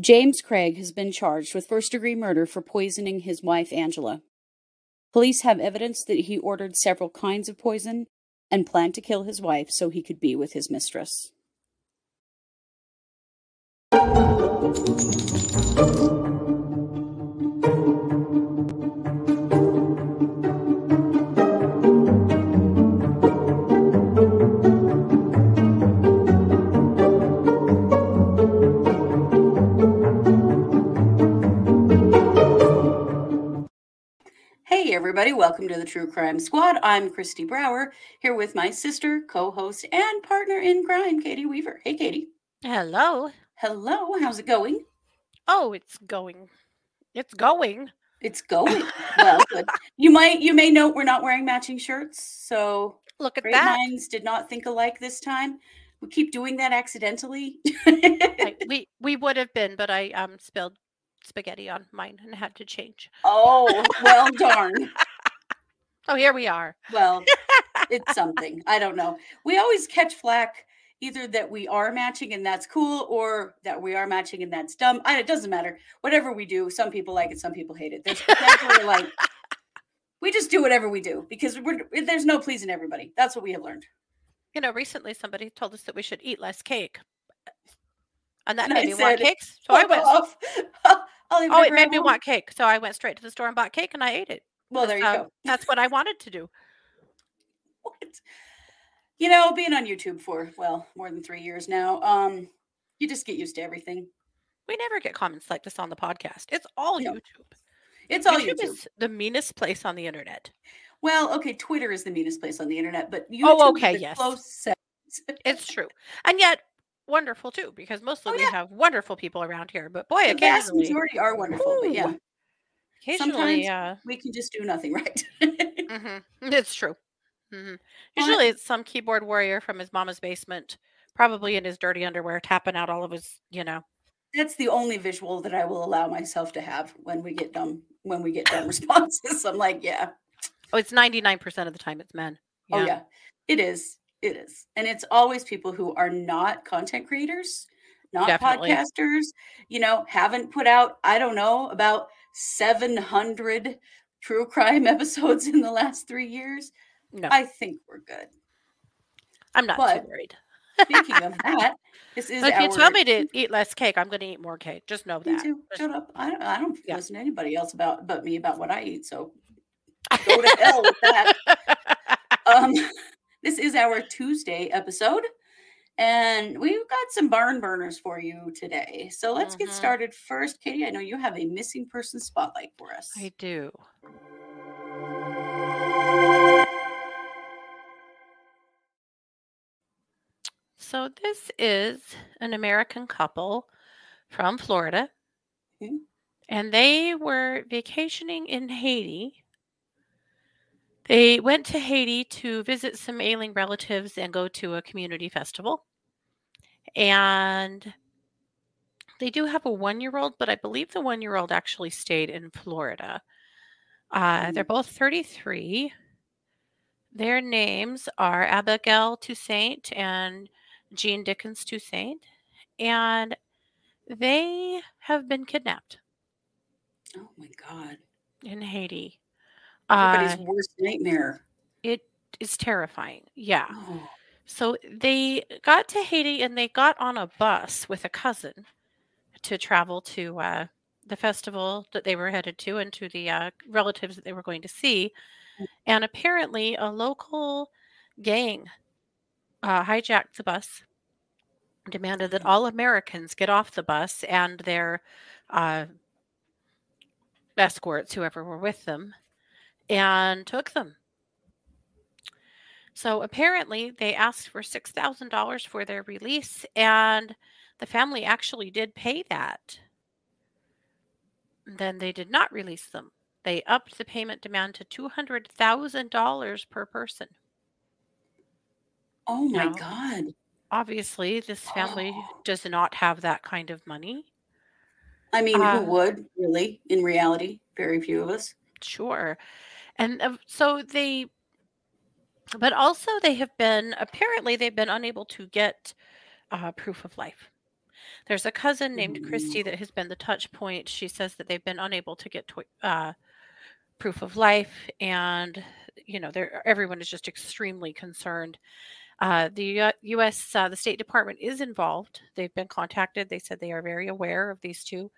James Craig has been charged with first degree murder for poisoning his wife, Angela. Police have evidence that he ordered several kinds of poison and planned to kill his wife so he could be with his mistress. Hey, everybody, welcome to the True Crime Squad. I'm Christy Brower, here with my sister, co host, and partner in crime, Katie Weaver. Hey, Katie. Hello. Hello, how's it going? Oh, it's going. It's going. It's going. well, good. You might, you may note we're not wearing matching shirts, so Look at great that. minds did not think alike this time. We keep doing that accidentally. I- we we would have been, but I um spilled spaghetti on mine and had to change. oh, well, darn. Oh, here we are. Well, it's something. I don't know. We always catch flack either that we are matching and that's cool or that we are matching and that's dumb. I, it doesn't matter. Whatever we do, some people like it, some people hate it. There's we're like we just do whatever we do because we're there's no pleasing everybody. That's what we have learned. You know, recently somebody told us that we should eat less cake, and that And I made me want said, cakes. So I went. off. I'll Oh, it made me one. want cake, so I went straight to the store and bought cake, and I ate it. Well, there you Um, go. That's what I wanted to do. What? You know, being on YouTube for well more than three years now, um, you just get used to everything. We never get comments like this on the podcast. It's all No, YouTube. It's all YouTube, YouTube. is the meanest place on the internet. Well, okay, Twitter is the meanest place on the internet, but YouTube Oh, is okay, yes. close second. It's true. And yet wonderful too, because mostly Oh, we have wonderful people around here. But boy, the vast majority are wonderful, but yeah, occasionally, uh, we can just do nothing right. mhm, it's true. hmm Usually, it's some keyboard warrior from his mama's basement, probably in his dirty underwear, tapping out all of his, you know. That's the only visual that I will allow myself to have when we get dumb when we get dumb responses. I'm like, yeah, Oh, it's ninety nine percent of the time it's men. oh yeah, it is, it is, and it's always people who are not content creators, not Definitely. podcasters. You know, haven't put out I don't know about 700 true crime episodes in the last three years. No, I think we're good. I'm not but too worried. Speaking of that, this is But if you tell me to eat less cake, I'm going to eat more cake. Just know Me that. too. Shut up. I don't, I don't Yeah. listen to anybody else about but me about what I eat. So go to hell with that. Um, this is our Tuesday episode, and we've got some barn burners for you today. So let's get Mhm. started first. Katie, I know you have a missing person spotlight for us. I do. So this is an American couple from Florida. Mhm. And they were vacationing in Haiti. They went to Haiti to visit some ailing relatives and go to a community festival. And they do have a one year old, but I believe the one year old actually stayed in Florida. Uh, they're both 33. Their names are Abigail Toussaint and Jean Dickens Toussaint. And they have been kidnapped Oh my god. in Haiti. Everybody's Uh, worst nightmare. it is terrifying. Yeah. Oh, So they got to Haiti and they got on a bus with a cousin to travel to uh, the festival that they were headed to and to the uh, relatives that they were going to see. And apparently, a local gang uh, hijacked the bus, demanded that Mhm. all Americans get off the bus and their uh, escorts, whoever were with them, and took them. So apparently, they asked for $6,000 for their release, and the family actually did pay that. Then they did not release them. They upped the payment demand to $200,000 per person. oh my Now, god. obviously, this family Oh. does not have that kind of money. I mean, Uh, who would really? In reality, very few of us. Sure. And uh, so they, but also they have been, apparently, they've been unable to get uh, proof of life. There's a cousin named. Christy that has been the touch point. She says that they've been unable to get tw- uh, proof of life, and you know, they're everyone is just extremely concerned. Uh, the U- U.S. Uh, the State Department is involved. They've been contacted. They said they are very aware of these two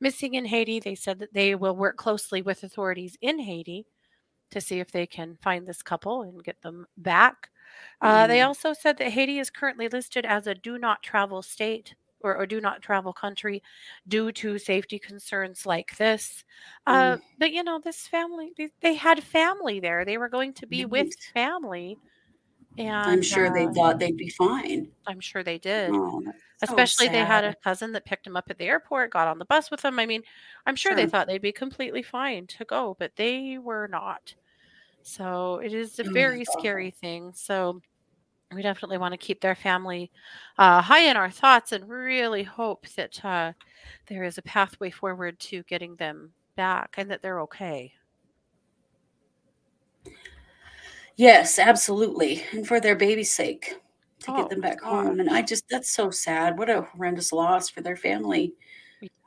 missing in Haiti. They said that they will work closely with authorities in Haiti to see if they can find this couple and get them back. Uh, they Mm. also said that Haiti is currently listed as a do not travel state or, or do not travel country due to safety concerns like this. Uh, Mm. but you know, this family, they, they had family there. They were going to be with family. And I'm sure they uh, thought they'd be fine. I'm sure they did. Oh, so Especially they had a cousin that picked him up at the airport, got on the bus with him. I mean, I'm sure they thought they'd be completely fine to go, but they were not. So it is a Oh, very awful. scary thing. So we definitely want to keep their family uh, high in our thoughts and really hope that uh, there is a pathway forward to getting them back and that they're okay. Yes, absolutely. And for their baby's sake to Oh, get them back home. And I just, that's so sad. What a horrendous loss for their family.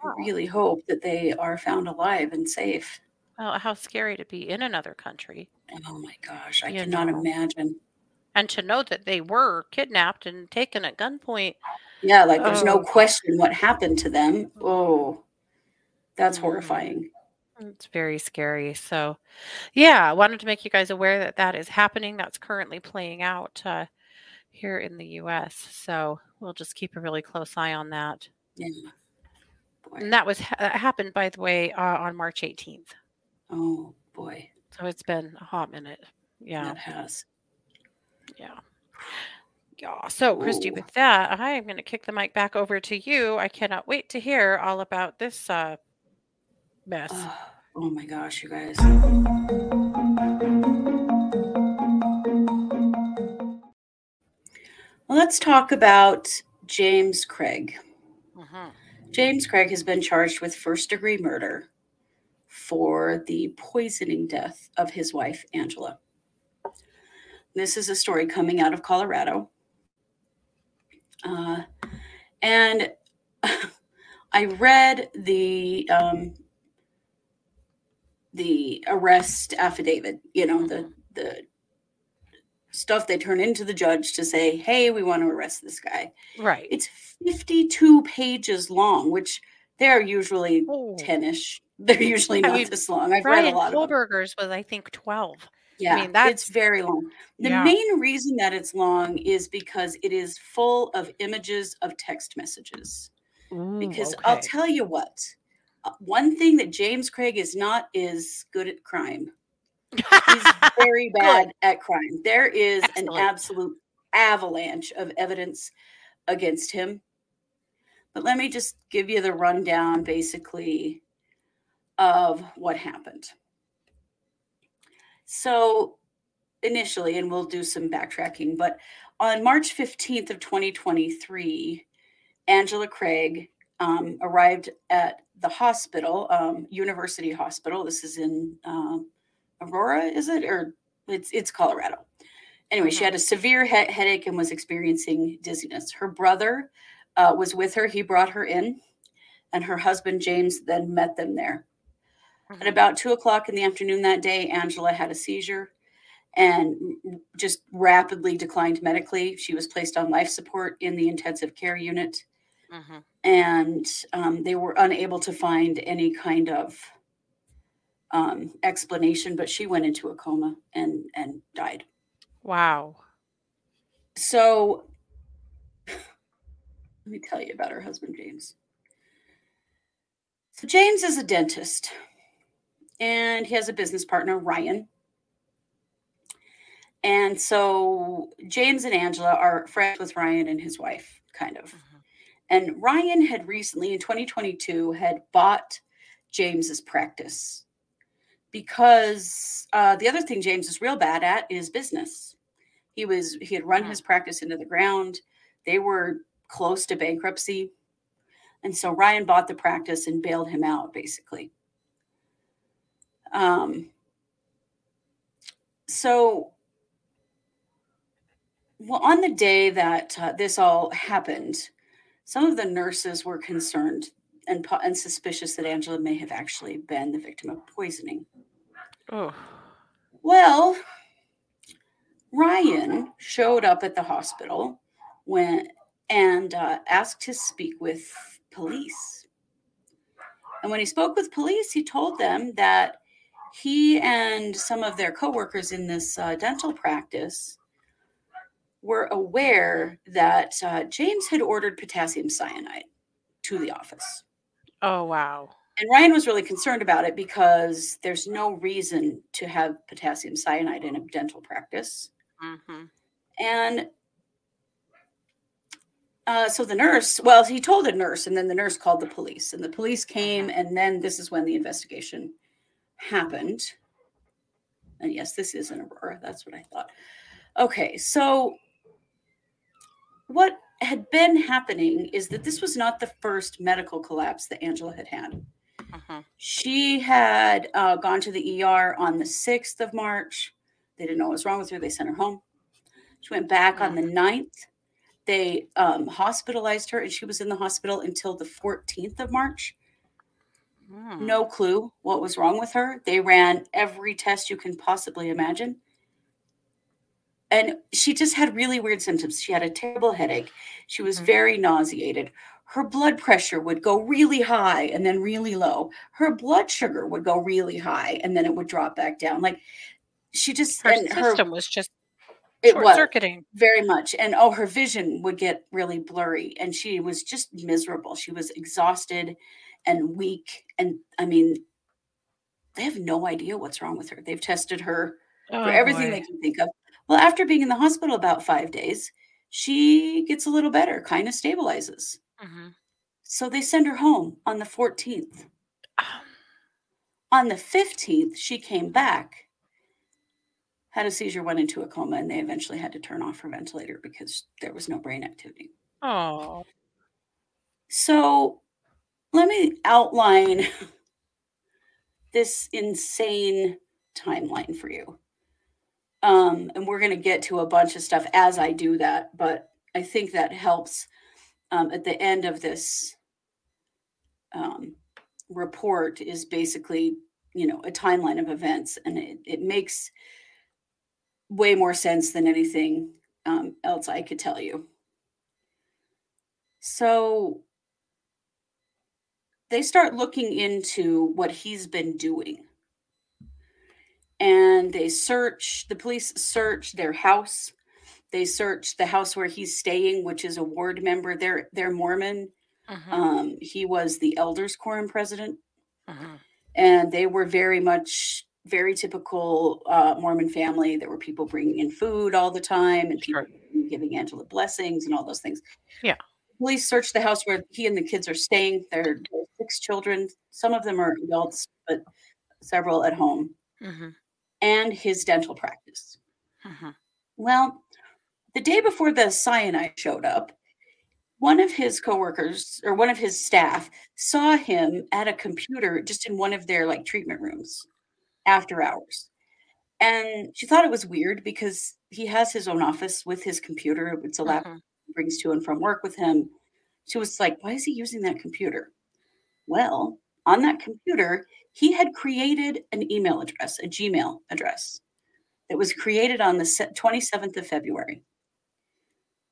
I really hope that they are found alive and safe. Well, how scary to be in another country Oh my gosh, I You cannot know. imagine. and to know that they were kidnapped and taken at gunpoint. Yeah, like there's no Oh. question what happened to them. Oh, that's Mhm. horrifying. It's very scary. So, yeah, I wanted to make you guys aware that that is happening. That's currently playing out uh, here in the U.S. So we'll just keep a really close eye on that. Yeah. Boy. And that was that happened, by the way, uh, on March 18th. Oh boy, So it's been a hot minute. Yeah, It has. yeah, yeah. So, Christy, Ooh. with that, I am going to kick the mic back over to you. I cannot wait to hear all about this uh, mess. Oh, oh my gosh, you guys. Well, let's talk about James Craig. Mhm. James Craig has been charged with first degree murder for the poisoning death of his wife, Angela. This is a story coming out of Colorado. Uh, and I read the um, the arrest affidavit, you know, the the stuff they turn into the judge to say, "Hey, we want to arrest this guy." Right. It's 52 pages long, which they're usually Oh. 10ish. They're usually I not mean, this long. I've read a lot of them. Kohberger's was, I think, 12. Yeah, I mean, it's that's- very long. The Yeah. main reason that it's long is because it is full of images of text messages. Because I'll tell you what, uh, one thing that James Craig is not is good at crime. Very bad at crime. There is Excellent. an absolute avalanche of evidence against him. But let me just give you the rundown basically of what happened. So, initially, and we'll do some backtracking, but on March 15th of 2023, Angela Craig um, arrived at the hospital, um, University Hospital. This is in um, Aurora, is it? Or it's it's Colorado. Anyway, she Mhm. had a severe he- headache and was experiencing dizziness. Her brother uh, was with her. He brought her in, and her husband James then met them there. At Mhm. about two o'clock in the afternoon that day, Angela had a seizure and just rapidly declined medically. She was placed on life support in the intensive care unit, Mhm. and um, they were unable to find any kind of um, explanation. But she went into a coma and and died. Wow. So, let me tell you about her husband, James. So, James is a dentist and he has a business partner, Ryan. And so, James and Angela are friends with Ryan and his wife, kind of. Mhm. And Ryan had recently, in 2022, had bought James's practice because uh, the other thing James is real bad at is business. He was he had run Mhm. his practice into the ground. They were close to bankruptcy, and so Ryan bought the practice and bailed him out, basically. Um. So, well, on the day that uh, this all happened, some of the nurses were concerned and, and suspicious that Angela may have actually been the victim of poisoning. Oh. Well, Ryan showed up at the hospital when and uh, asked to speak with police. And when he spoke with police, he told them that he and some of their coworkers in this uh, dental practice were aware that uh, James had ordered potassium cyanide to the office. Oh, wow. And Ryan was really concerned about it because there's no reason to have potassium cyanide in a dental practice. Mm-hmm. And uh, so the nurse, well, he told the nurse, and then the nurse called the police, and the police came, and then this is when the investigation happened. And yes, this is an Aurora. That's what I thought. Okay, so what had been happening is that this was not the first medical collapse that Angela had had. Uh-huh. She had uh, gone to the ER on the 6th of March. They didn't know what was wrong with her. They sent her home. She went back on the 9th. They um, hospitalized her, and she was in the hospital until the 14th of March. Mm. No clue what was wrong with her. They ran every test you can possibly imagine. And she just had really weird symptoms. She had a terrible headache. She was Mhm. very nauseated. Her blood pressure would go really high and then really low. Her blood sugar would go really high and then it would drop back down. Like she just Her system was just it short was circuiting. very much and oh her vision would get really blurry and she was just miserable she was exhausted and weak and i mean they have no idea what's wrong with her they've tested her Oh, for everything boy. they can think of well after being in the hospital about five days she gets a little better kind of stabilizes Mhm. so they send her home on the 14th Um, on the 15th she came back had a seizure went into a coma and they eventually had to turn off her ventilator because there was no brain activity Oh. So let me outline this insane timeline for you. Um, and we're going to get to a bunch of stuff as I do that, but I think that helps um, at the end of this um, report is basically, you know, a timeline of events, and it, it makes way more sense than anything um, else I could tell you. So they start looking into what he's been doing. And they search, the police search their house. They search the house where he's staying, which is a ward member. They're they're Mormon. Mhm. Um, he was the elders quorum president, Mhm. and they were very much very typical uh, Mormon family. There were people bringing in food all the time, and people Sure. giving Angela blessings and all those things. Yeah. Police searched the house where he and the kids are staying. There are six children. Some of them are adults, but several at home, Mhm. And his dental practice. Mhm. Well, the day before the cyanide showed up, one of his coworkers or one of his staff saw him at a computer just in one of their like treatment rooms after hours. And she thought it was weird because he has his own office with his computer. It's a laptop Mhm. he brings to and from work with him. She was like, why is he using that computer? Well, on that computer, he had created an email address, a Gmail address that was created on the 27th of February.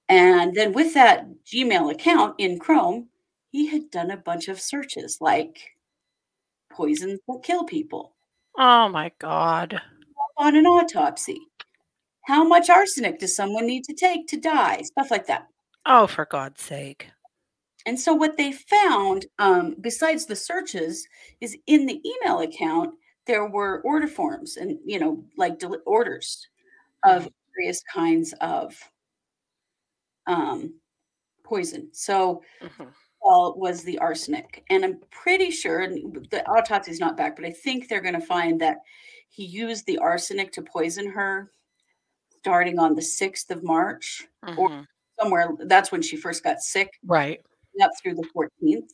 And then with that Gmail account in Chrome, he had done a bunch of searches like poisons that kill people, Oh my God. on an autopsy. How much arsenic does someone need to take to die? Stuff like that. Oh, for God's sake. And so what they found, um, besides the searches, is in the email account there were order forms and you know like deli- orders of various kinds of um, poison. So Mhm. well was the arsenic, and I'm pretty sure and the autopsy is not back, but I think they're going to find that he used the arsenic to poison her starting on the 6th of March or Mhm. somewhere. That's when she first got sick Right. Up through the 14th.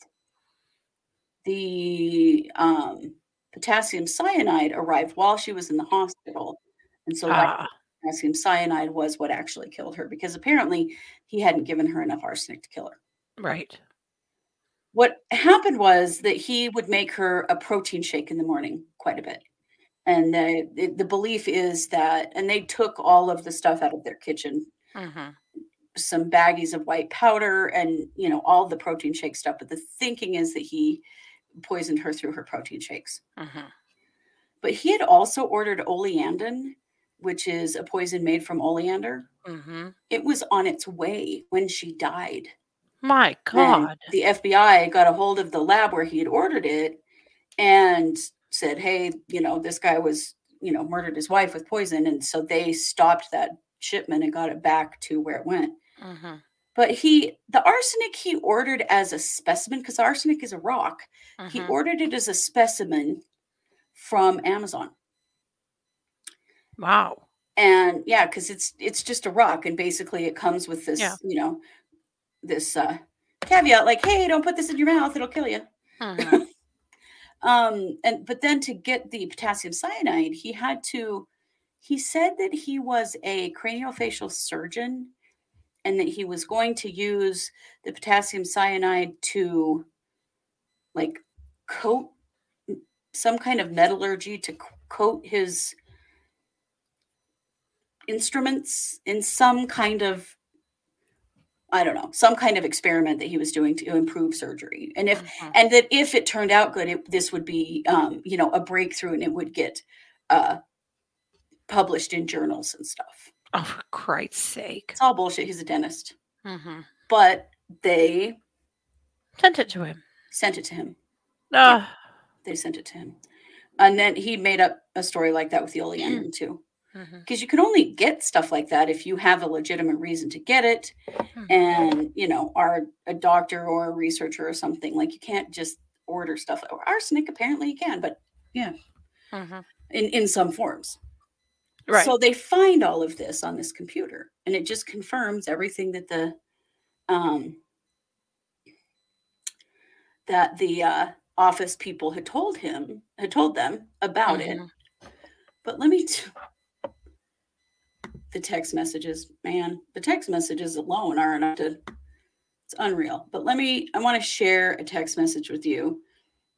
The um, potassium cyanide arrived while she was in the hospital. And so Ah. potassium cyanide was what actually killed her because apparently he hadn't given her enough arsenic to kill her. Right. What happened was that he would make her a protein shake in the morning quite a bit. And the, the, belief is that, and they took all of the stuff out of their kitchen, hmm some baggies of white powder and, you know, all the protein shake stuff. But the thinking is that he poisoned her through her protein shakes. hmm But he had also ordered oleandrin, which is a poison made from oleander. hmm It was on its way when she died. My And God. the FBI got a hold of the lab where he had ordered it and said, Hey, you know, this guy was, you know, murdered his wife with poison. And so they stopped that shipment and got it back to where it went. Hmm But he, the arsenic he ordered as a specimen, because arsenic is a rock, he hmm ordered it as a specimen from Amazon. Wow. and yeah because it's it's just a rock and basically it comes with this Yeah. you know this uh caveat like hey don't put this in your mouth it'll kill you hmm um and but then to get the potassium cyanide he had to he said that he was a craniofacial surgeon and that he was going to use the potassium cyanide to like coat some kind of metallurgy to coat his instruments in some kind of I don't know, some kind of experiment that he was doing to improve surgery. And if Mhm. and that if it turned out good, it, this would be um, you know, a breakthrough and it would get uh published in journals and stuff. Oh, for Christ's sake. It's all bullshit. He's a dentist. hmm But they Sent it to him. sent it to him. Uh, They sent it to him. And then he made up a story like that with the oleandrin too. mhm, Because you can only get stuff like that if you have a legitimate reason to get it mhm. and you know are a doctor or a researcher or something like you can't just order stuff or arsenic apparently you can but Mhm. in in some forms Right. so they find all of this on this computer and it just confirms everything that the um that the uh office people had told him had told them about it Mhm. but let me t- the text messages man the text messages alone are enough to it's unreal but let me i want to share a text message with you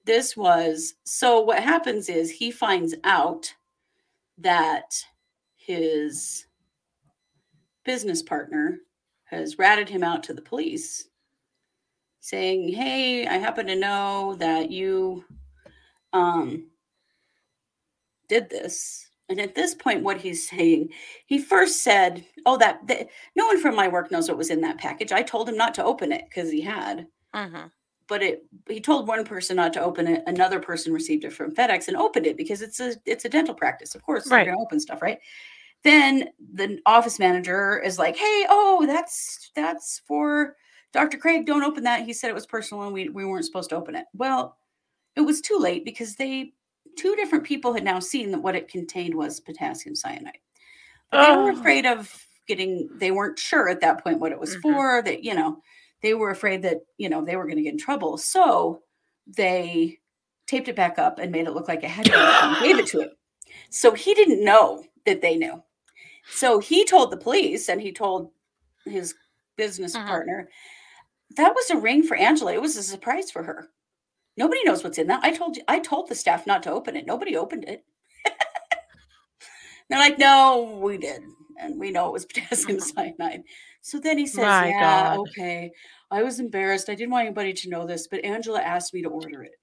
this was so what happens is he finds out that his business partner has ratted him out to the police saying hey i happen to know that you um did this. And at this point what he's saying he first said oh that, that no one from my work knows what was in that package. I told him not to open it because he had. Mhm. but it he told one person not to open it. Another person received it from fedex and opened it because it's a it's a dental practice. Of course Right. they're gonna open stuff right then the office manager is like hey oh that's that's for dr craig. Don't open that. He said it was personal and we, we weren't supposed to open it. Well it was too late because they two different people had now seen that what it contained was potassium cyanide. But they were Oh. afraid of getting they weren't sure at that point what it was Mhm. for that you know they were afraid that you know they were going to get in trouble. So they taped it back up and made it look like it had and gave it to him. So he didn't know that they knew so he told the police and he told his business Mhm. partner that was a ring for angela. It was a surprise for her. Nobody knows what's in that. I told you i told the staff not to open it. Nobody opened it. They're like no we did and we know it was potassium cyanide. So then he says My yeah God. okay. I was embarrassed. I didn't want anybody to know this but angela asked me to order it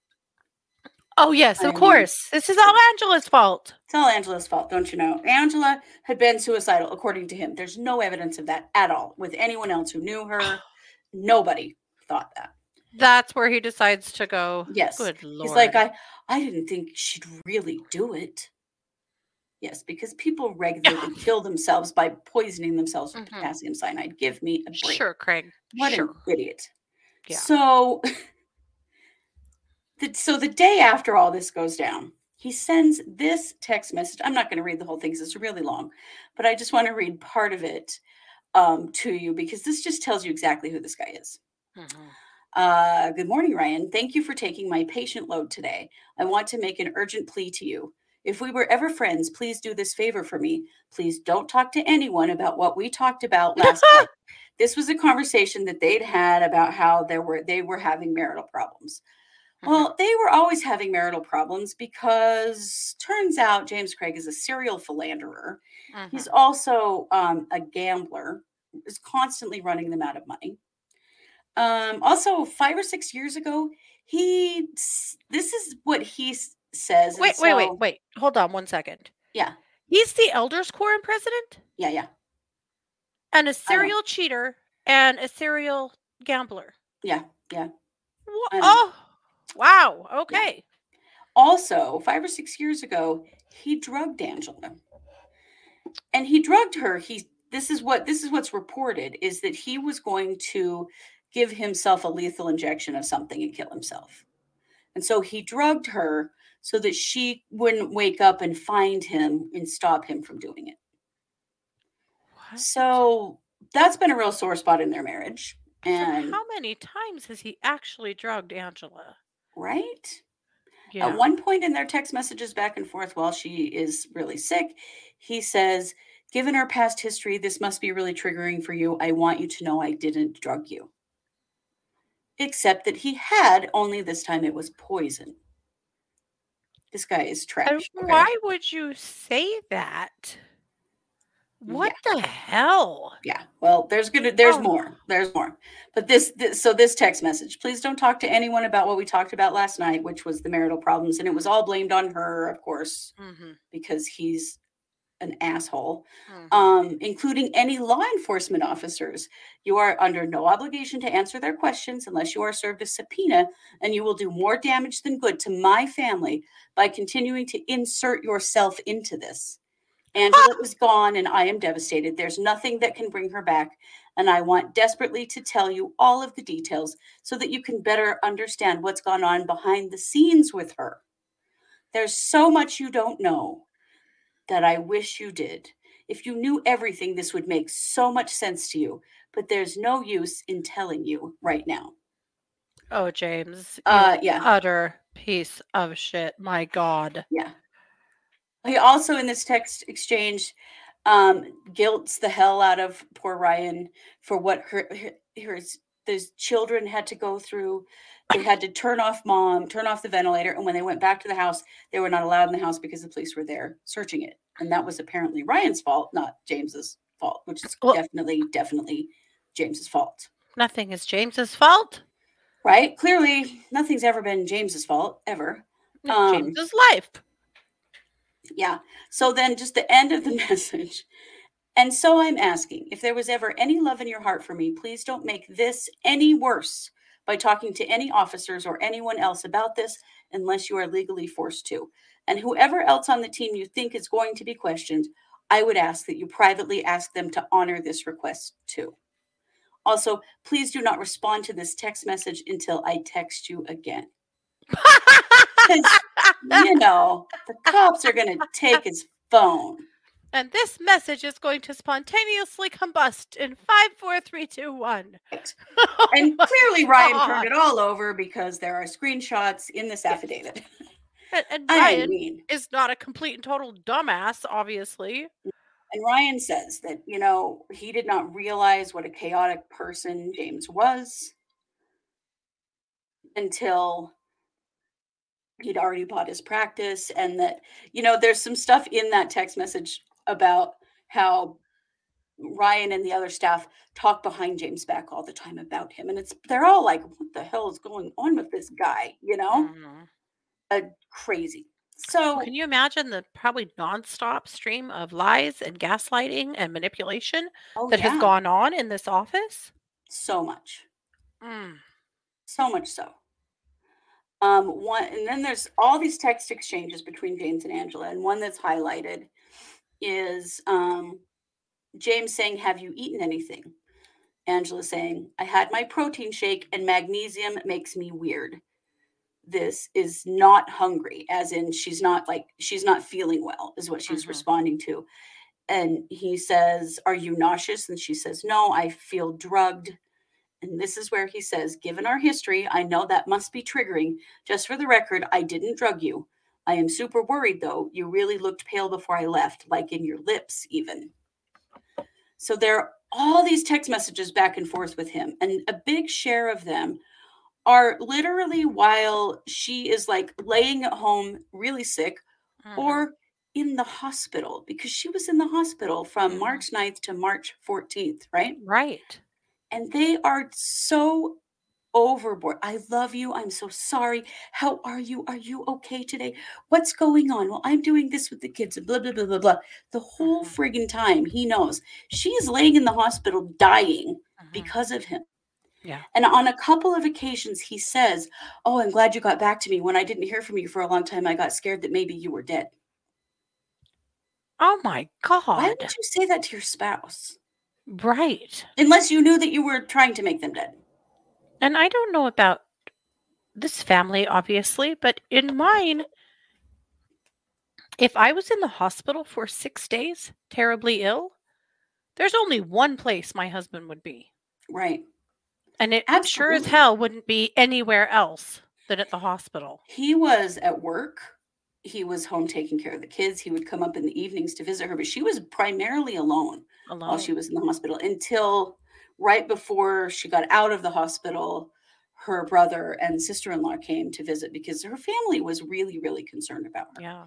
Oh, yes, I of mean- course. This is all Angela's fault. it's all angela's fault don't you know angela had been suicidal according to him there's no evidence of that at all with anyone else who knew her nobody thought that That's where he decides to go. yes Good lord. He's like, I, I didn't think she'd really do it. Yes, because people regularly kill themselves by poisoning themselves with Mhm. potassium cyanide. Give me a break. Sure, Craig. What sure. an idiot. Yeah. So, the, so the day after all this goes down, he sends this text message. I'm not going to read the whole thing because it's really long, but I just want to read part of it um, to you because this just tells you exactly who this guy is. Mhm. Uh, good morning, Ryan. Thank you for taking my patient load today. I want to make an urgent plea to you. If we were ever friends, please do this favor for me. Please don't talk to anyone about what we talked about last night. This was a conversation that they'd had about how there were they were having marital problems. Well, they were always having marital problems because turns out James Craig is a serial philanderer. He's Mhm. also um, a gambler, is constantly running them out of money. Um, also, five or six years ago, he this is what he s- says. Wait, wait, wait, wait. Hold on one second. Yeah, He's the Elders Quorum president yeah, yeah, and a serial cheater and a serial gambler. yeah, yeah. What? Oh, wow. Okay. Also, five or six years ago, he drugged Angela, and he drugged her. He this is what this is what's reported is that he was going to give himself a lethal injection of something and kill himself, and so he drugged her so that she wouldn't wake up and find him and stop him from doing it. What? So that's been a real sore spot in their marriage, So and how many times has he actually drugged Angela? Right. Yeah. At one point in their text messages back and forth while she is really sick, he says, Given our past history, this must be really triggering for you. I want you to know I didn't drug you. Except that he had, only this time it was poison. This guy is trash. okay? why would you say that? What the hell? Yeah. Well, there's gonna there's Oh. more. There's more. But this, this so this text message, please don't talk to anyone about what we talked about last night, which was the marital problems. And it was all blamed on her, of course, Mm-hmm. because he's an asshole. Mhm. um, including any law enforcement officers. You are under no obligation to answer their questions unless you are served a subpoena, and you will do more damage than good to my family by continuing to insert yourself into this. Angela is gone, and I am devastated. There's nothing that can bring her back, and I want desperately to tell you all of the details so that you can better understand what's gone on behind the scenes with her. There's so much you don't know that I wish you did. If you knew everything, this would make so much sense to you, but there's no use in telling you right now. Oh, James. Uh, yeah, utter piece of shit. My God. yeah. He also, in this text exchange, um, guilts the hell out of poor Ryan for what her, her, her those children had to go through. They had to turn off mom, turn off the ventilator, and when they went back to the house, they were not allowed in the house because the police were there searching it, and that was apparently Ryan's fault, not James's fault, which is Well- definitely, definitely James's fault. Nothing is James's fault. right? Clearly, nothing's ever been James's fault ever. Um, James's life. Yeah. So then, just the end of the message. And so I'm asking if there was ever any love in your heart for me, please don't make this any worse by talking to any officers or anyone else about this unless you are legally forced to. And whoever else on the team you think is going to be questioned, I would ask that you privately ask them to honor this request too. Also, please do not respond to this text message until I text you again. 'Cause, you know, the cops are going to take his phone. and this message is going to spontaneously combust in five, four, three, two, one. Right. And clearly, Ryan God. turned it all over because there are screenshots in this affidavit. And, and I Ryan mean, is not a complete and total dumbass, obviously. and Ryan says that, you know, he did not realize what a chaotic person James was until he'd already bought his practice. And that, you know, there's some stuff in that text message about how Ryan and the other staff talk behind James' back all the time about him. And it's, they're all like, what the hell is going on with this guy? You know, Mhm. uh, crazy. So, Can you imagine the probably nonstop stream of lies and gaslighting and manipulation oh, that yeah, has gone on in this office? so much. Mm. so much so um one and then there's all these text exchanges between james and angela and one that's highlighted is um james saying have you eaten anything? Angela saying i had my protein shake and magnesium makes me weird. This is not hungry as in she's not like she's not feeling well is what she's Mhm. responding to. And he says are you nauseous? And she says no i feel drugged and this is where he says, given our history, I know that must be triggering. Just for the record, I didn't drug you. I am super worried though. You really looked pale before I left, like in your lips, even. So there are all these text messages back and forth with him, and a big share of them are literally while she is like laying at home really sick Mhm. or in the hospital because she was in the hospital from Mhm. March 9th to March 14th, right? right. And they are so overboard. I love you. I'm so sorry. How are you? Are you okay today? What's going on? Well, I'm doing this with the kids. and Blah, blah, blah, blah, blah. The whole Mhm. friggin' time he knows she is laying in the hospital dying Mhm. because of him. Yeah. And on a couple of occasions, he says, Oh, I'm glad you got back to me. When I didn't hear from you for a long time, I got scared that maybe you were dead. Oh my God. Why would you say that to your spouse? Right. Unless you knew that you were trying to make them dead. And I don't know about this family, obviously, but in mine, if I was in the hospital for six days, terribly ill, there's only one place my husband would be. Right. And it sure as hell wouldn't be anywhere else than at the hospital. He was at work. He was home taking care of the kids. He would come up in the evenings to visit her, but she was primarily alone Alone. while she was in the hospital until right before she got out of the hospital. Her brother and sister in law came to visit because her family was really, really concerned about her. yeah.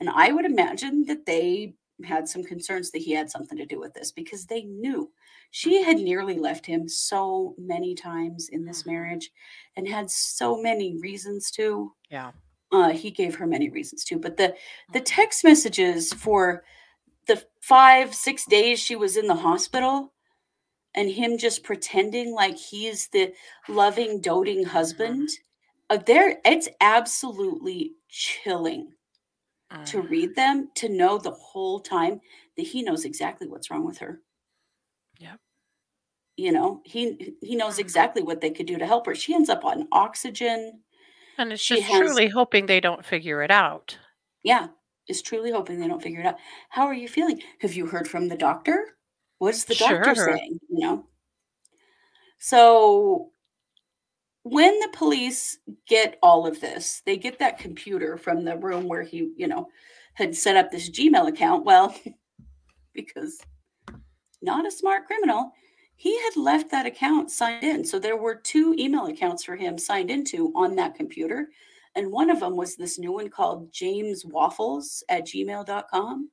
And I would imagine that they had some concerns that he had something to do with this because they knew she had nearly left him so many times in this Mhm. marriage and had so many reasons to. Yeah. Uh, he gave her many reasons too, but the the text messages for the five six days she was in the hospital and him just pretending like he's the loving doting husband uh, there it's absolutely chilling to Mm. read them to know the whole time that he knows exactly what's wrong with her Yep. you know he he knows Mhm. exactly what they could do to help her she ends up on oxygen And it's She just has- truly hoping they don't figure it out. yeah is truly hoping they don't figure it out how are you feeling have you heard from the doctor what's the doctor Sure. saying you know so when the police get all of this they get that computer from the room where he you know had set up this gmail account well because not a smart criminal he had left that account signed in so there were two email accounts for him signed into on that computer and one of them was this new one called james waffles at gmail.com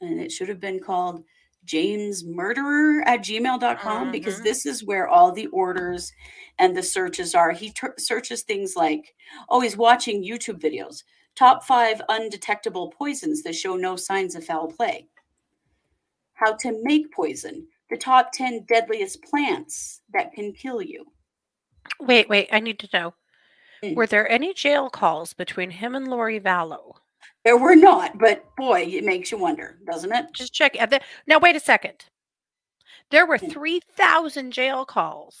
and it should have been called james murderer at gmail.com because Mhm. this is where all the orders and the searches are he ter- searches things like oh he's watching youtube videos top five undetectable poisons that show no signs of foul play how to make poison the top 10 deadliest plants that can kill you Wait, wait, I need to know. Mm. Were there any jail calls between him and Lori Vallow? there were not but boy it makes you wonder doesn't it Just check. uh, the- Now, wait a second. There were Mm. 3,000 jail calls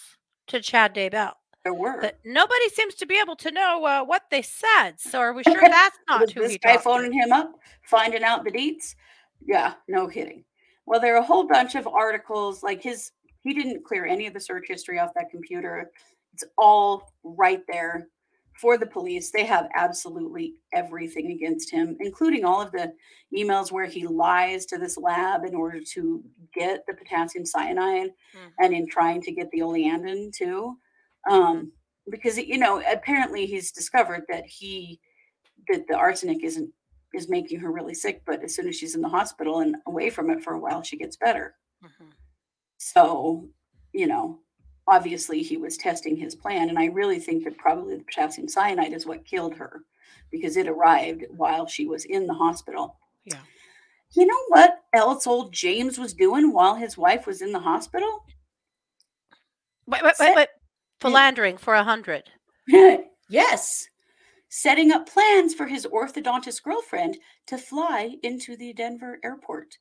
to Chad Daybell, there were but nobody seems to be able to know uh, what they said. So, are we sure that's not was who this he guy talked to? phoning him up, finding out the deets? Yeah, no kidding. Well, there are a whole bunch of articles like his. He didn't clear any of the search history off that computer. It's all right there for the police. They have absolutely everything against him, including all of the emails where he lies to this lab in order to get the potassium cyanide Mhm. and in trying to get the oleandrin too. Um, because you know, apparently he's discovered that he that the arsenic isn't is making her really sick, but as soon as she's in the hospital and away from it for a while, she gets better. Mhm. So, you know, obviously he was testing his plan, and I really think that probably the potassium cyanide is what killed her because it arrived while she was in the hospital. Yeah. You know what else old James was doing while his wife was in the hospital? Wait, wait, wait, wait. Philandering for a hundred. yes. Setting up plans for his orthodontist girlfriend to fly into the Denver airport.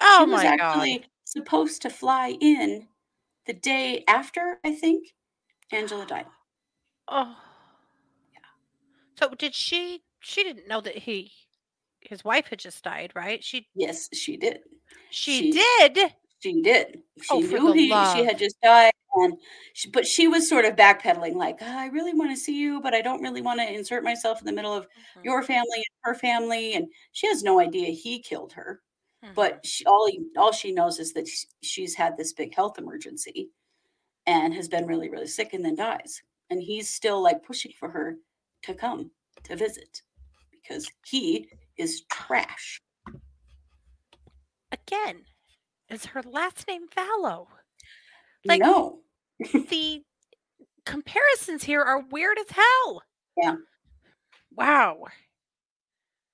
Oh she was actually god. supposed to fly in the day after, I think, Angela died. Oh. Yeah. So did she? She didn't know that he, his wife had just died, right? She Yes, she did. she, She- did. She did. She Oh, knew he she had just died, and she, but she was sort of backpedaling, like, "Ah, I really want to see you, but I don't really want to insert myself in the middle of Mhm, your family and her family. And she has no idea he killed her, mhm. but she, all he, all she knows is that sh- she's had this big health emergency and has been really, really sick, and then dies. And he's still like pushing for her to come to visit because he is trash. Again, is her last name Fallow? Like- no, the comparisons here are weird as hell. Yeah. Wow.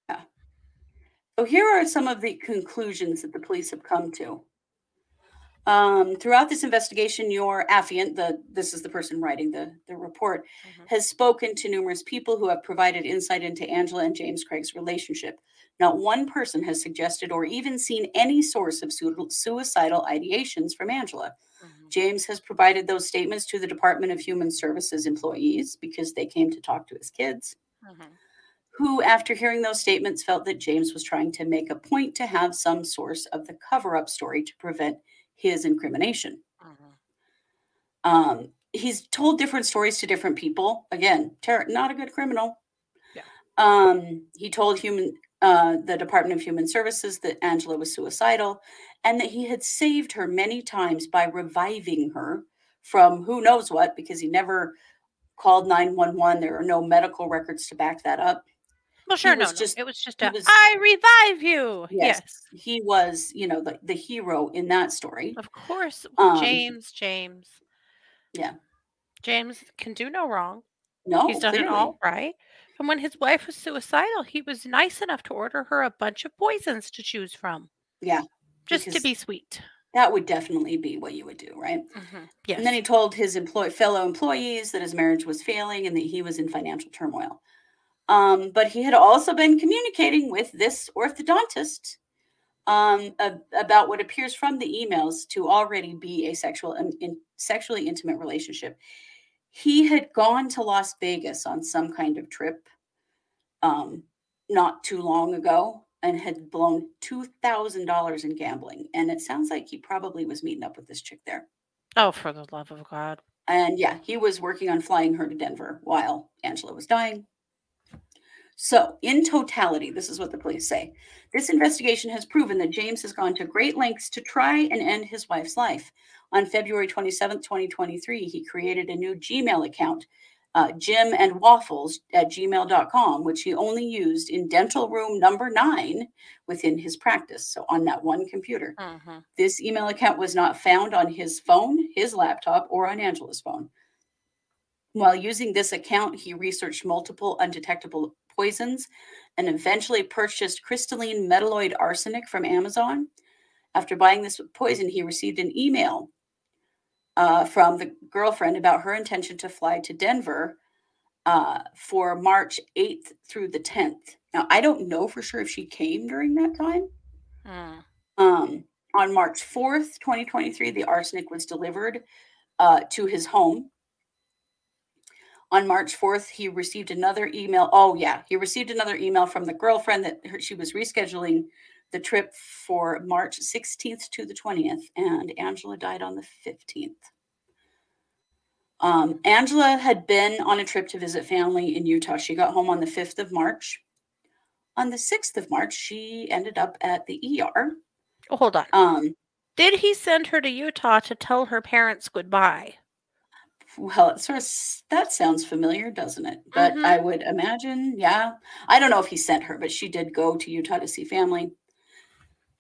Yeah. So here are some of the conclusions that the police have come to. Um, throughout this investigation, your affiant, the this is the person writing the, the report, Mhm. has spoken to numerous people who have provided insight into Angela and James Craig's relationship. Not one person has suggested or even seen any source of sui- suicidal ideations from Angela. Mhm. James has provided those statements to the Department of Human Services employees because they came to talk to his kids Mhm. who, after hearing those statements, felt that James was trying to make a point to have some source of the cover up story to prevent his incrimination. Mhm. Um, he's told different stories to different people. Again, ter- not a good criminal. Yeah. Um, he told human uh, the Department of Human Services that Angela was suicidal and that he had saved her many times by reviving her from who knows what because he never called 911. There are no medical records to back that up. Well, sure, no, was no. just- it was just a, was- I revive you. Yes. Yes. He was, you know, the, the hero in that story. Of course. Um, James, James. Yeah. James can do no wrong. No, He's done it all right. And when his wife was suicidal, he was nice enough to order her a bunch of poisons to choose from. Yeah, Just to be sweet. That would definitely be what you would do, right? Mhm. Yes. And then he told his employ- fellow employees that his marriage was failing and that he was in financial turmoil. Um, but he had also been communicating with this orthodontist um, a- about what appears from the emails to already be a sexual and in, sexually intimate relationship. He had gone to Las Vegas on some kind of trip um, not too long ago and had blown $2,000 in gambling. And it sounds like he probably was meeting up with this chick there. oh, for the love of God. And yeah, he was working on flying her to Denver while Angela was dying. So, in totality, this is what the police say. This investigation has proven that James has gone to great lengths to try and end his wife's life. On February 27th, 2023, he created a new Gmail account, uh, Jim and Waffles at gmail.com, which he only used in dental room number nine within his practice. So, on that one computer. Mhm. This email account was not found on his phone, his laptop, or on Angela's phone. While using this account, he researched multiple undetectable poisons and eventually purchased crystalline metalloid arsenic from Amazon. After buying this poison, he received an email uh, from the girlfriend about her intention to fly to Denver uh, for March 8th through the 10th. Now, I don't know for sure if she came during that time. Mm. Um, on March 4th, 2023, the arsenic was delivered uh, to his home. On March 4th, he received another email. Oh, yeah, he received another email from the girlfriend that her, she was rescheduling the trip for March 16th to the 20th, and Angela died on the 15th. Um, Angela had been on a trip to visit family in Utah. She got home on the 5th of March. On the 6th of March, she ended up at the ER. Oh, hold on. Um, Did he send her to Utah to tell her parents goodbye? Well, it sort of that sounds familiar, doesn't it? But Mhm. I would imagine, yeah. I don't know if he sent her, but she did go to Utah to see family.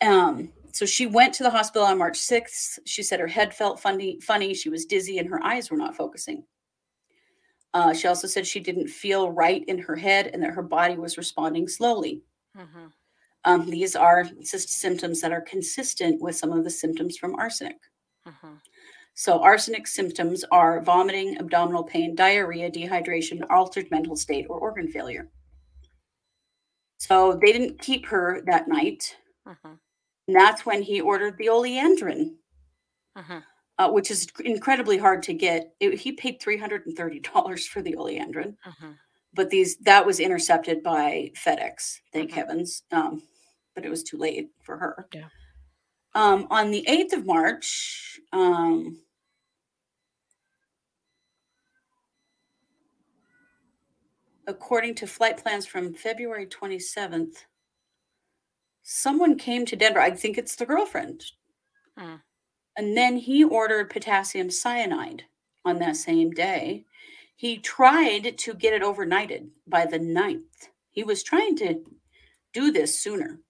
Um, so she went to the hospital on March 6th. She said her head felt funny, funny. She was dizzy and her eyes were not focusing. Uh, she also said she didn't feel right in her head and that her body was responding slowly. Mhm. Um, these are symptoms that are consistent with some of the symptoms from arsenic. Mhm. So, arsenic symptoms are vomiting, abdominal pain, diarrhea, dehydration, altered mental state, or organ failure. So, they didn't keep her that night. Mhm. And that's when he ordered the oleandrin, Mhm. uh, which is incredibly hard to get. It- he paid $330 for the oleandrin, Mhm. but these that was intercepted by FedEx, thank heavens. Um, but it was too late for her. Yeah. Um, on the 8th of March, um, according to flight plans from February 27th, someone came to Denver. I think it's the girlfriend. Hmm. And then he ordered potassium cyanide on that same day. He tried to get it overnighted by the 9th. He was trying to do this sooner.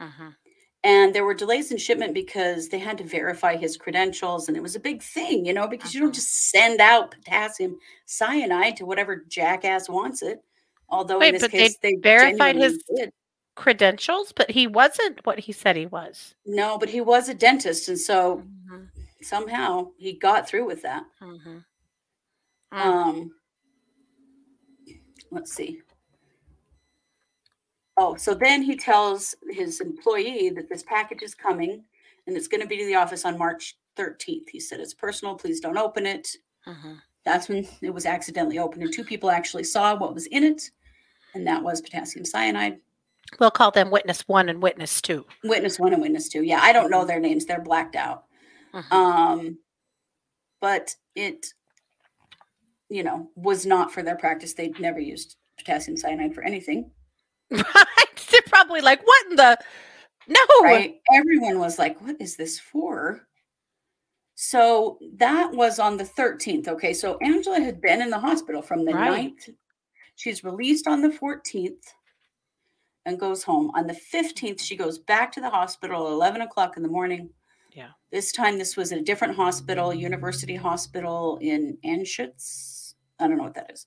Mhm. And there were delays in shipment because they had to verify his credentials. And it was a big thing, you know, because you don't Mhm. just send out potassium cyanide to whatever jackass wants it. Although Wait, in this they case, they, verified his- did. Credentials, but he wasn't what he said he was. No, but he was a dentist. And so Mhm. somehow he got through with that. Mhm. Mm. Um, let's see. Oh, so then he tells his employee that this package is coming and it's going to be to the office on March 13th. He said, It's personal. Please don't open it. Mhm. That's when it was accidentally opened, and two people actually saw what was in it, and that was potassium cyanide. We'll call them witness one and witness two. Witness one and witness two. Yeah, I don't know their names, they're blacked out. Mhm. Um, but it, you know, was not for their practice. They'd never used potassium cyanide for anything. right? They're probably like, what in the no? right? Everyone was like, what is this for? So that was on the 13th. Okay. So Angela had been in the hospital from the Right. 9th. She's released on the 14th and goes home. On the 15th, she goes back to the hospital at 11 o'clock in the morning. Yeah. This time, this was at a different hospital, University Hospital in Anschutz. I don't know what that is.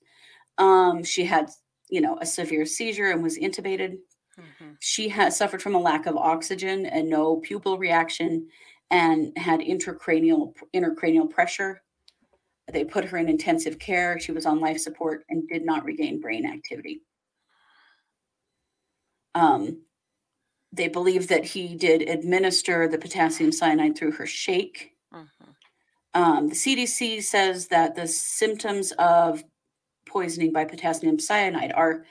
Um, she had, you know, a severe seizure and was intubated. Mhm. she has suffered from a lack of oxygen and no pupil reaction and had intracranial intracranial pressure. They put her in intensive care. She was on life support and did not regain brain activity. Um, they believe that he did administer the potassium cyanide through her shake. Mhm. um, the CDC says that the symptoms of poisoning by potassium cyanide are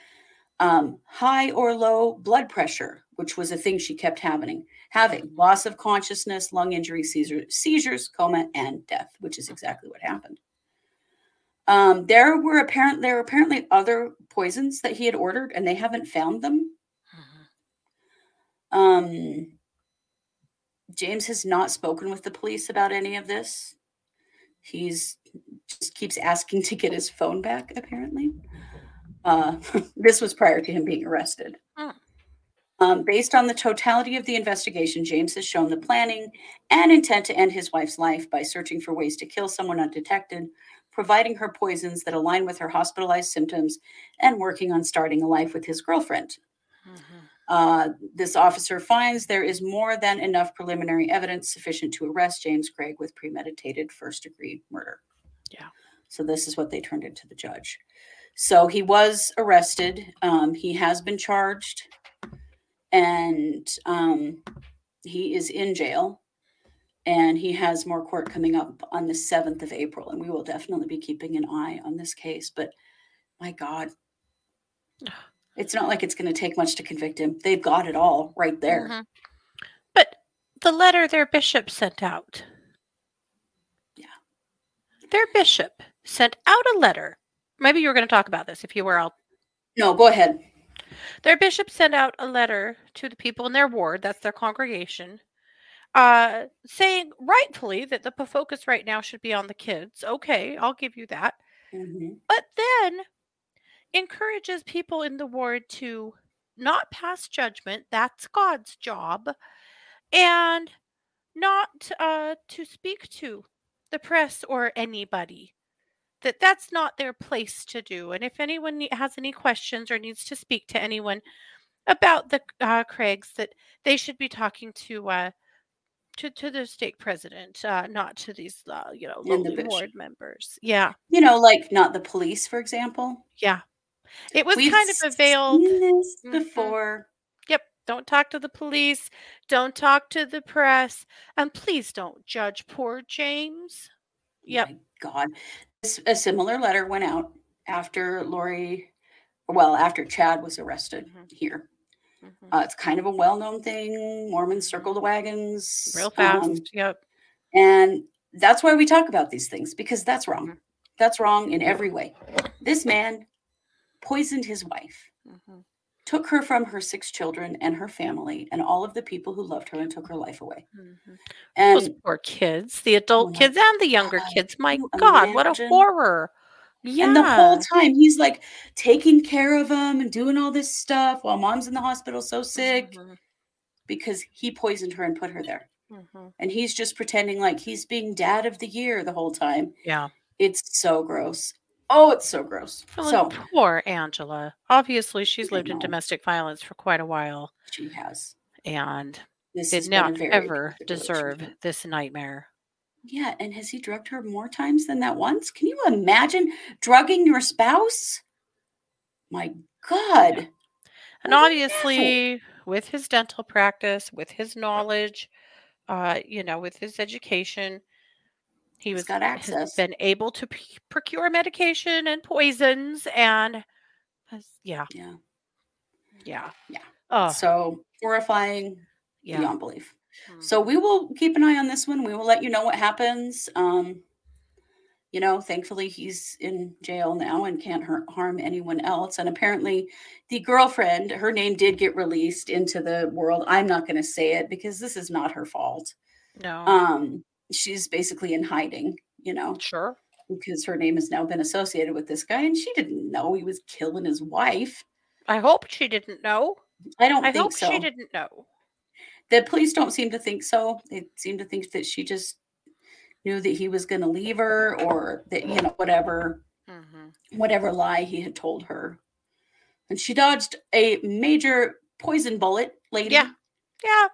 um, high or low blood pressure, which was a thing she kept having, having loss of consciousness, lung injury, seizure, seizures, coma, and death, which is exactly what happened. Um, there were apparent there were apparently other poisons that he had ordered, and they haven't found them. Mhm. Um, James has not spoken with the police about any of this. He's keeps asking to get his phone back, apparently. Uh, this was prior to him being arrested. Hmm. Um, based on the totality of the investigation, James has shown the planning and intent to end his wife's life by searching for ways to kill someone undetected, providing her poisons that align with her hospitalized symptoms, and working on starting a life with his girlfriend. Mhm. Uh, this officer finds there is more than enough preliminary evidence sufficient to arrest James Craig with premeditated first degree murder. Yeah. So this is what they turned into the judge. So he was arrested. Um, he has been charged, and um, he is in jail. And he has more court coming up on the 7th of April. And we will definitely be keeping an eye on this case. But my God, it's not like it's going to take much to convict him. They've got it all right there. Mhm. But the letter their bishop sent out. Their bishop sent out a letter. Maybe you were going to talk about this if you were. I'll No, go ahead. Their bishop sent out a letter to the people in their ward, that's their congregation, uh, saying rightfully that the focus right now should be on the kids. Okay, I'll give you that. Mhm. But then encourages people in the ward to not pass judgment. That's God's job. And not uh, to speak to the press or anybody. That that's not their place to do. And if anyone has any questions or needs to speak to anyone about the uh, Craigs, that they should be talking to uh, to to the stake president, uh, not to these uh, you know lowly bishop. members. Yeah, You know, like not the police, for example. yeah. It was We've kind of a veiled. this Mhm. before. Don't talk to the police. Don't talk to the press. And please don't judge poor James. Yep. My God. A similar letter went out after Lori, well, after Chad was arrested Mhm. here. Mhm. Uh, it's kind of a well-known thing. Mormons circle the wagons Real fast. um, yep. and that's why we talk about these things because that's wrong. Mhm. That's wrong in every way. This man poisoned his wife, Mhm. Took her from her six children and her family and all of the people who loved her and took her life away. Mhm. And Those poor kids, the adult my kids and the younger God, kids. My God, what a horror. Yeah. And the whole time he's like taking care of them and doing all this stuff while mom's in the hospital so sick Mhm. because he poisoned her and put her there. Mhm. And he's just pretending like he's being dad of the year the whole time. Yeah. It's so gross. Oh, it's so gross. Well, So poor Angela. Obviously, she's lived in domestic violence for quite a while she has. and This did not ever deserve relationship. this nightmare. Yeah, and has he drugged her more times than that once? Can you imagine drugging your spouse? My God. And What obviously, with his dental practice, with his knowledge, uh, you know, with his education, he was got access. been able to p- procure medication and poisons, and has, yeah, Yeah. yeah, Yeah. Oh, So horrifying yeah. beyond belief. So Mhm. we will keep an eye on this one. We will let you know what happens. Um, you know, thankfully he's in jail now and can't hurt, harm anyone else. And apparently, the girlfriend, her name did get released into the world. I'm not going to say it because this is not her fault. no, Um, she's basically in hiding. You know, sure. because her name has now been associated with this guy, and she didn't know he was killing his wife. I hope she didn't know. I don't I think hope so. she didn't know. The police don't seem to think so. They seem to think that she just knew that he was going to leave her, or that you know whatever hmm whatever lie he had told her. And she dodged a major poison bullet, lady. Yeah. Yeah,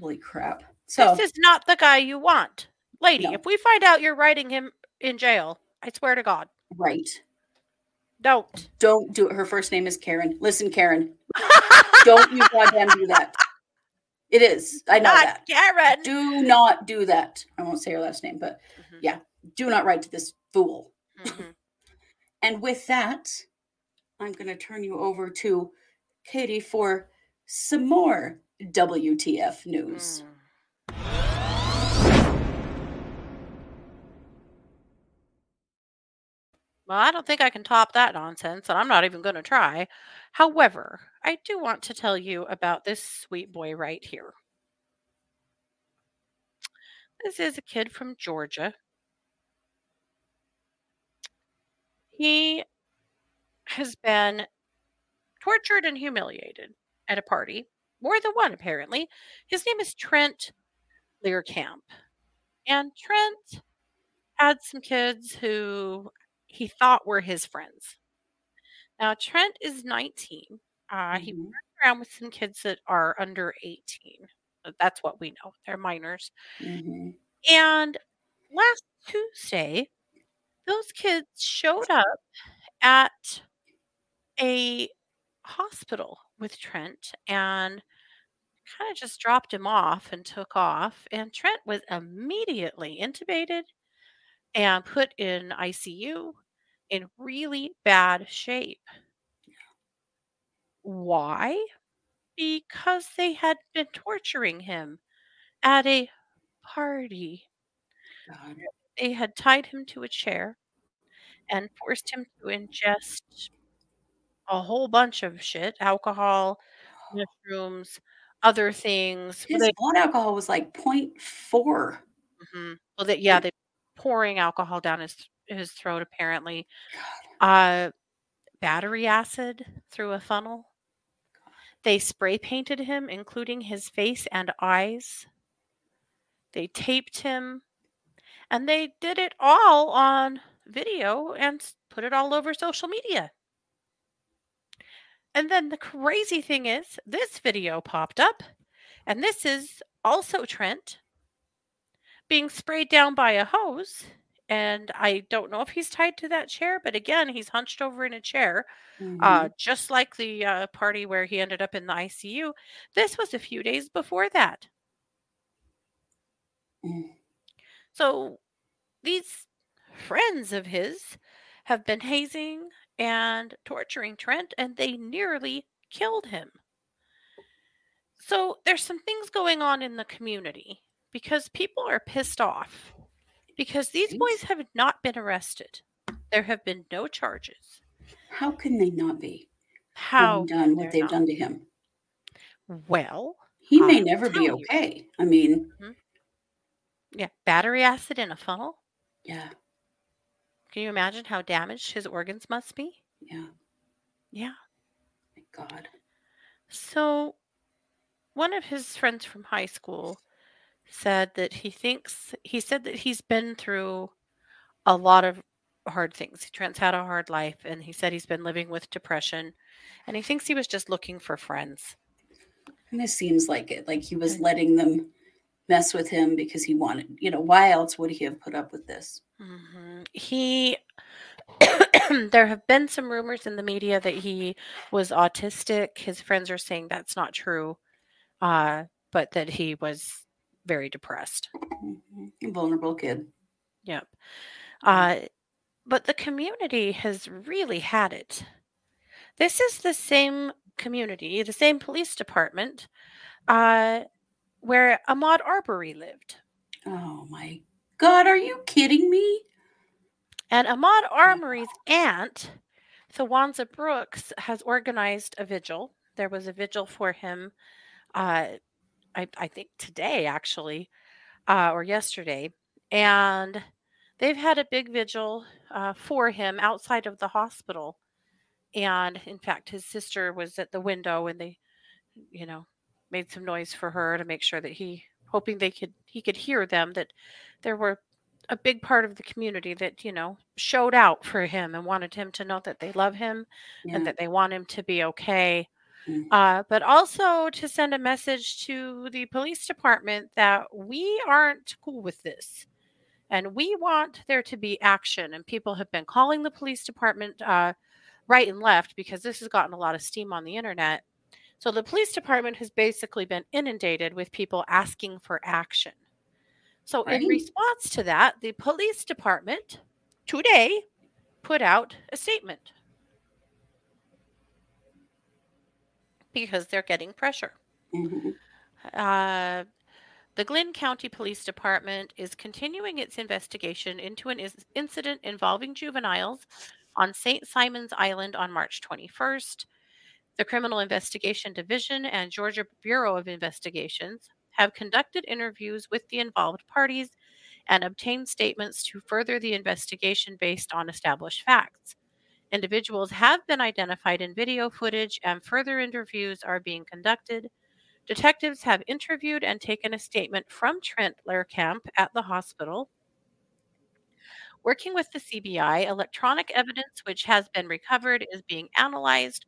Holy crap! So this is not the guy you want, lady. No. If we find out you're writing him in jail, I swear to God, right, don't. don't do it. Her first name is Karen. Listen, Karen, don't you goddamn do that. It is. I know not that. Karen. Do not do that. I won't say her last name, but Mhm. yeah, do not write to this fool. Mhm. And with that, I'm going to turn you over to Katie for some more WTF news. Mm. Well, I don't think I can top that nonsense, and I'm not even going to try. However, I do want to tell you about this sweet boy right here. This is a kid from Georgia. He has been tortured and humiliated at a party. More than one, apparently. His name is Trent Lehrkamp. And Trent had some kids who he thought were his friends. Now, Trent is 19. Uh, he Mhm. runs around with some kids that are under 18. Uh, That's what we know. They're minors. Mhm. And last Tuesday, those kids showed up at a hospital with Trent and kind of just dropped him off and took off. And Trent was immediately intubated and put in ICU in really bad shape. Why? Because they had been torturing him at a party. God. They had tied him to a chair and forced him to ingest a whole bunch of shit alcohol, mushrooms, other things. His they, blood alcohol was like 0.4. Mhm. well, they, yeah, they pouring alcohol down his his throat apparently. Uh, battery acid through a funnel. They spray painted him, including his face and eyes. They taped him, and they did it all on video and put it all over social media. And then the crazy thing is, this video popped up, and this is also Trent being sprayed down by a hose. And I don't know if he's tied to that chair, but again, he's hunched over in a chair, uh, Mhm. just like the uh, party where he ended up in the ICU. This was a few days before that. Mm. So these friends of his have been hazing and torturing Trent, and they nearly killed him. So there's some things going on in the community because people are pissed off because these boys have not been arrested. There have been no charges. How can they not be? How done what they've not? done to him? Well, He may I'll never be tell you. okay. I mean, mm-hmm. yeah, battery acid in a funnel. yeah, Can you imagine how damaged his organs must be? yeah. Yeah. Thank God. So, one of his friends from high school said that he thinks he said that he's been through a lot of hard things. Trent's had a hard life, and he said he's been living with depression, and he thinks he was just looking for friends. And this seems like it. Like he was letting them mess with him because he wanted, you know, why else would he have put up with this? Mhm. He, there have been some rumors in the media that he was autistic. His friends are saying that's not true, uh, but that he was very depressed. Mhm. Vulnerable kid. Yep. Uh, but the community has really had it. This is the same community, the same police department uh, where Ahmaud Arbery lived. Oh my God, are you kidding me? And Ahmaud Arbery's aunt, Theawanza Brooks, has organized a vigil. There was a vigil for him, uh, I, I think today, actually, uh, or yesterday. And they've had a big vigil uh, for him outside of the hospital. And in fact, his sister was at the window and they, you know, made some noise for her to make sure that he, hoping they could, he could hear them, that there were a big part of the community that, you know, showed out for him and wanted him to know that they love him Yeah. and that they want him to be okay. Mm. Uh, but also to send a message to the police department that we aren't cool with this. And we want there to be action. And people have been calling the police department uh, right and left because this has gotten a lot of steam on the internet. So the police department has basically been inundated with people asking for action. So, in response to that, the police department today put out a statement because they're getting pressure. Mhm. Uh, the Glynn County Police Department is continuing its investigation into an is- incident involving juveniles on St. Simon's Island on March 21st. The Criminal Investigation Division and Georgia Bureau of Investigations have conducted interviews with the involved parties and obtained statements to further the investigation based on established facts. Individuals have been identified in video footage, and further interviews are being conducted. Detectives have interviewed and taken a statement from Trent Lehrkamp at the hospital. Working with the GBI, electronic evidence which has been recovered is being analyzed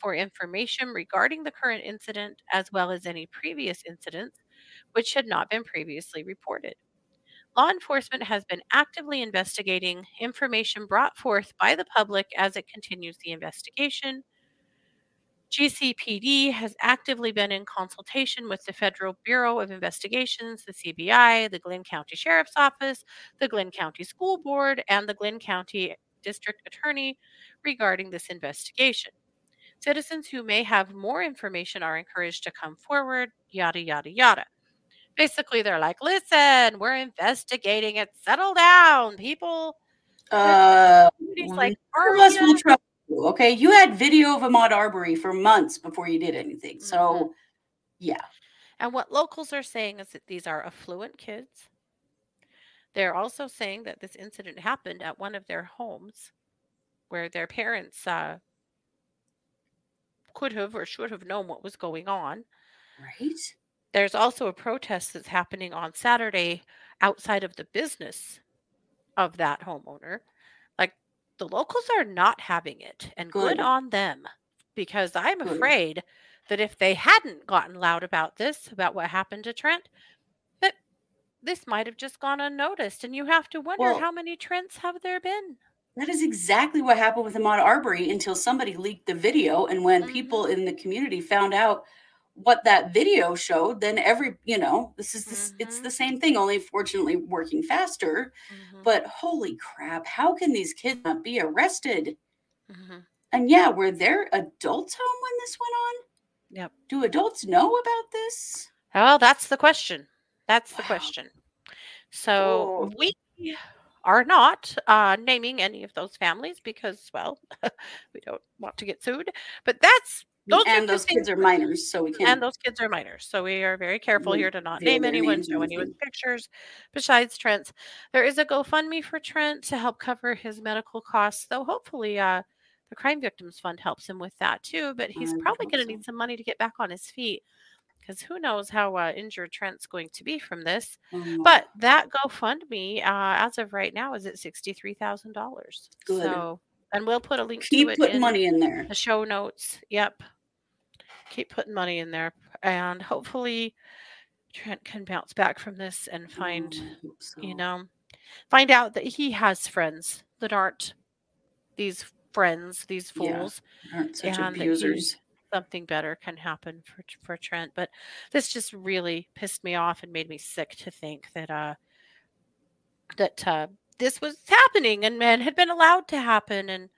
for information regarding the current incident as well as any previous incidents which had not been previously reported. Law enforcement has been actively investigating information brought forth by the public as it continues the investigation. GCPD has actively been in consultation with the Federal Bureau of Investigations, the GBI, the Glynn County Sheriff's Office, the Glynn County School Board, and the Glynn County District Attorney regarding this investigation. Citizens who may have more information are encouraged to come forward, yada, yada, yada. Basically, they're like, listen, we're investigating it. Settle down, people. Uh, He's like, of us will trust you. Okay, you had video of Ahmaud Arbery for months before you did anything. Mm-hmm. So, yeah, And what locals are saying is that these are affluent kids. They're also saying that this incident happened at one of their homes where their parents uh, could have or should have known what was going on. right. There's also a protest that's happening on Saturday outside of the business of that homeowner. Like the locals are not having it, and good, Good. on them because I'm Good. afraid that if they hadn't gotten loud about this, about what happened to Trent, that this might have just gone unnoticed. And you have to wonder Well- how many Trents have there been? That is exactly what happened with Ahmaud Arbery until somebody leaked the video. And when Mhm. people in the community found out what that video showed, then every, you know, this is this, it's Mhm. the same thing, only fortunately working faster. Mhm, But holy crap, how can these kids not be arrested? mhm. And yeah, were there adults home when this went on? Yep. Do adults know about this? Well, that's the question. That's the Wow. question. So Oh. we are not uh, naming any of those families because, well, we don't want to get sued. But that's those and those kids are minors, so we can't. and those kids are minors. So we are very careful here to not name anyone, show anyone's pictures besides Trent's. There is a GoFundMe for Trent to help cover his medical costs, though hopefully uh, the Crime Victims Fund helps him with that too. But he's I probably going to so. need some money to get back on his feet because who knows how uh, injured Trent's going to be from this. Oh, But that GoFundMe, uh, as of right now, is at sixty-three thousand dollars. Good. So, and we'll put a link keep to it putting in money in there. the show notes. Yep. Keep putting money in there, and hopefully, Trent can bounce back from this and find, Oh, so. you know, find out that he has friends that aren't these friends, these Yeah. fools. aren't such and abusers. Something better can happen for for Trent. But this just really pissed me off and made me sick to think that uh that uh, this was happening and men had been allowed to happen and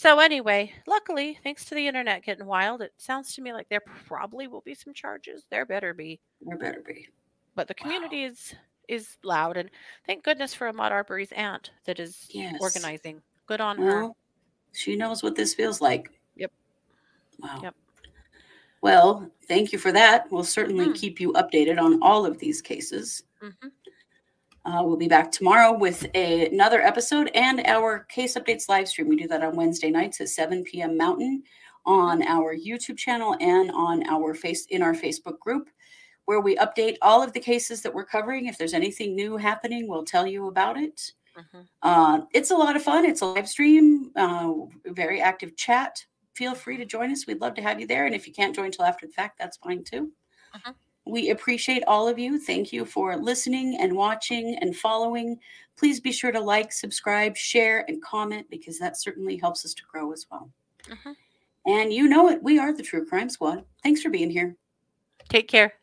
so anyway luckily thanks to the internet getting wild it sounds to me like there probably will be some charges there better be There better be. but the Wow. community is is loud and thank goodness for Ahmaud Arbery's aunt that is Yes. organizing good on her she knows what this feels like. Yep. Wow. Yep. Well, thank you for that. We'll certainly Mhm. keep you updated on all of these cases. hmm Uh, we'll be back tomorrow with a, another episode and our case updates live stream. We do that on Wednesday nights at 7 p.m. Mountain on our YouTube channel and on our face in our Facebook group, where we update all of the cases that we're covering. If there's anything new happening, we'll tell you about it. hmm Uh, it's a lot of fun. It's a live stream, uh, very active chat. Feel free to join us. We'd love to have you there. And if you can't join till after the fact, that's fine too. Mhm. We appreciate all of you. Thank you for listening and watching and following. Please be sure to like, subscribe, share, and comment because that certainly helps us to grow as well. Mhm. And you know it, we are the True Crime Squad. Thanks for being here. take care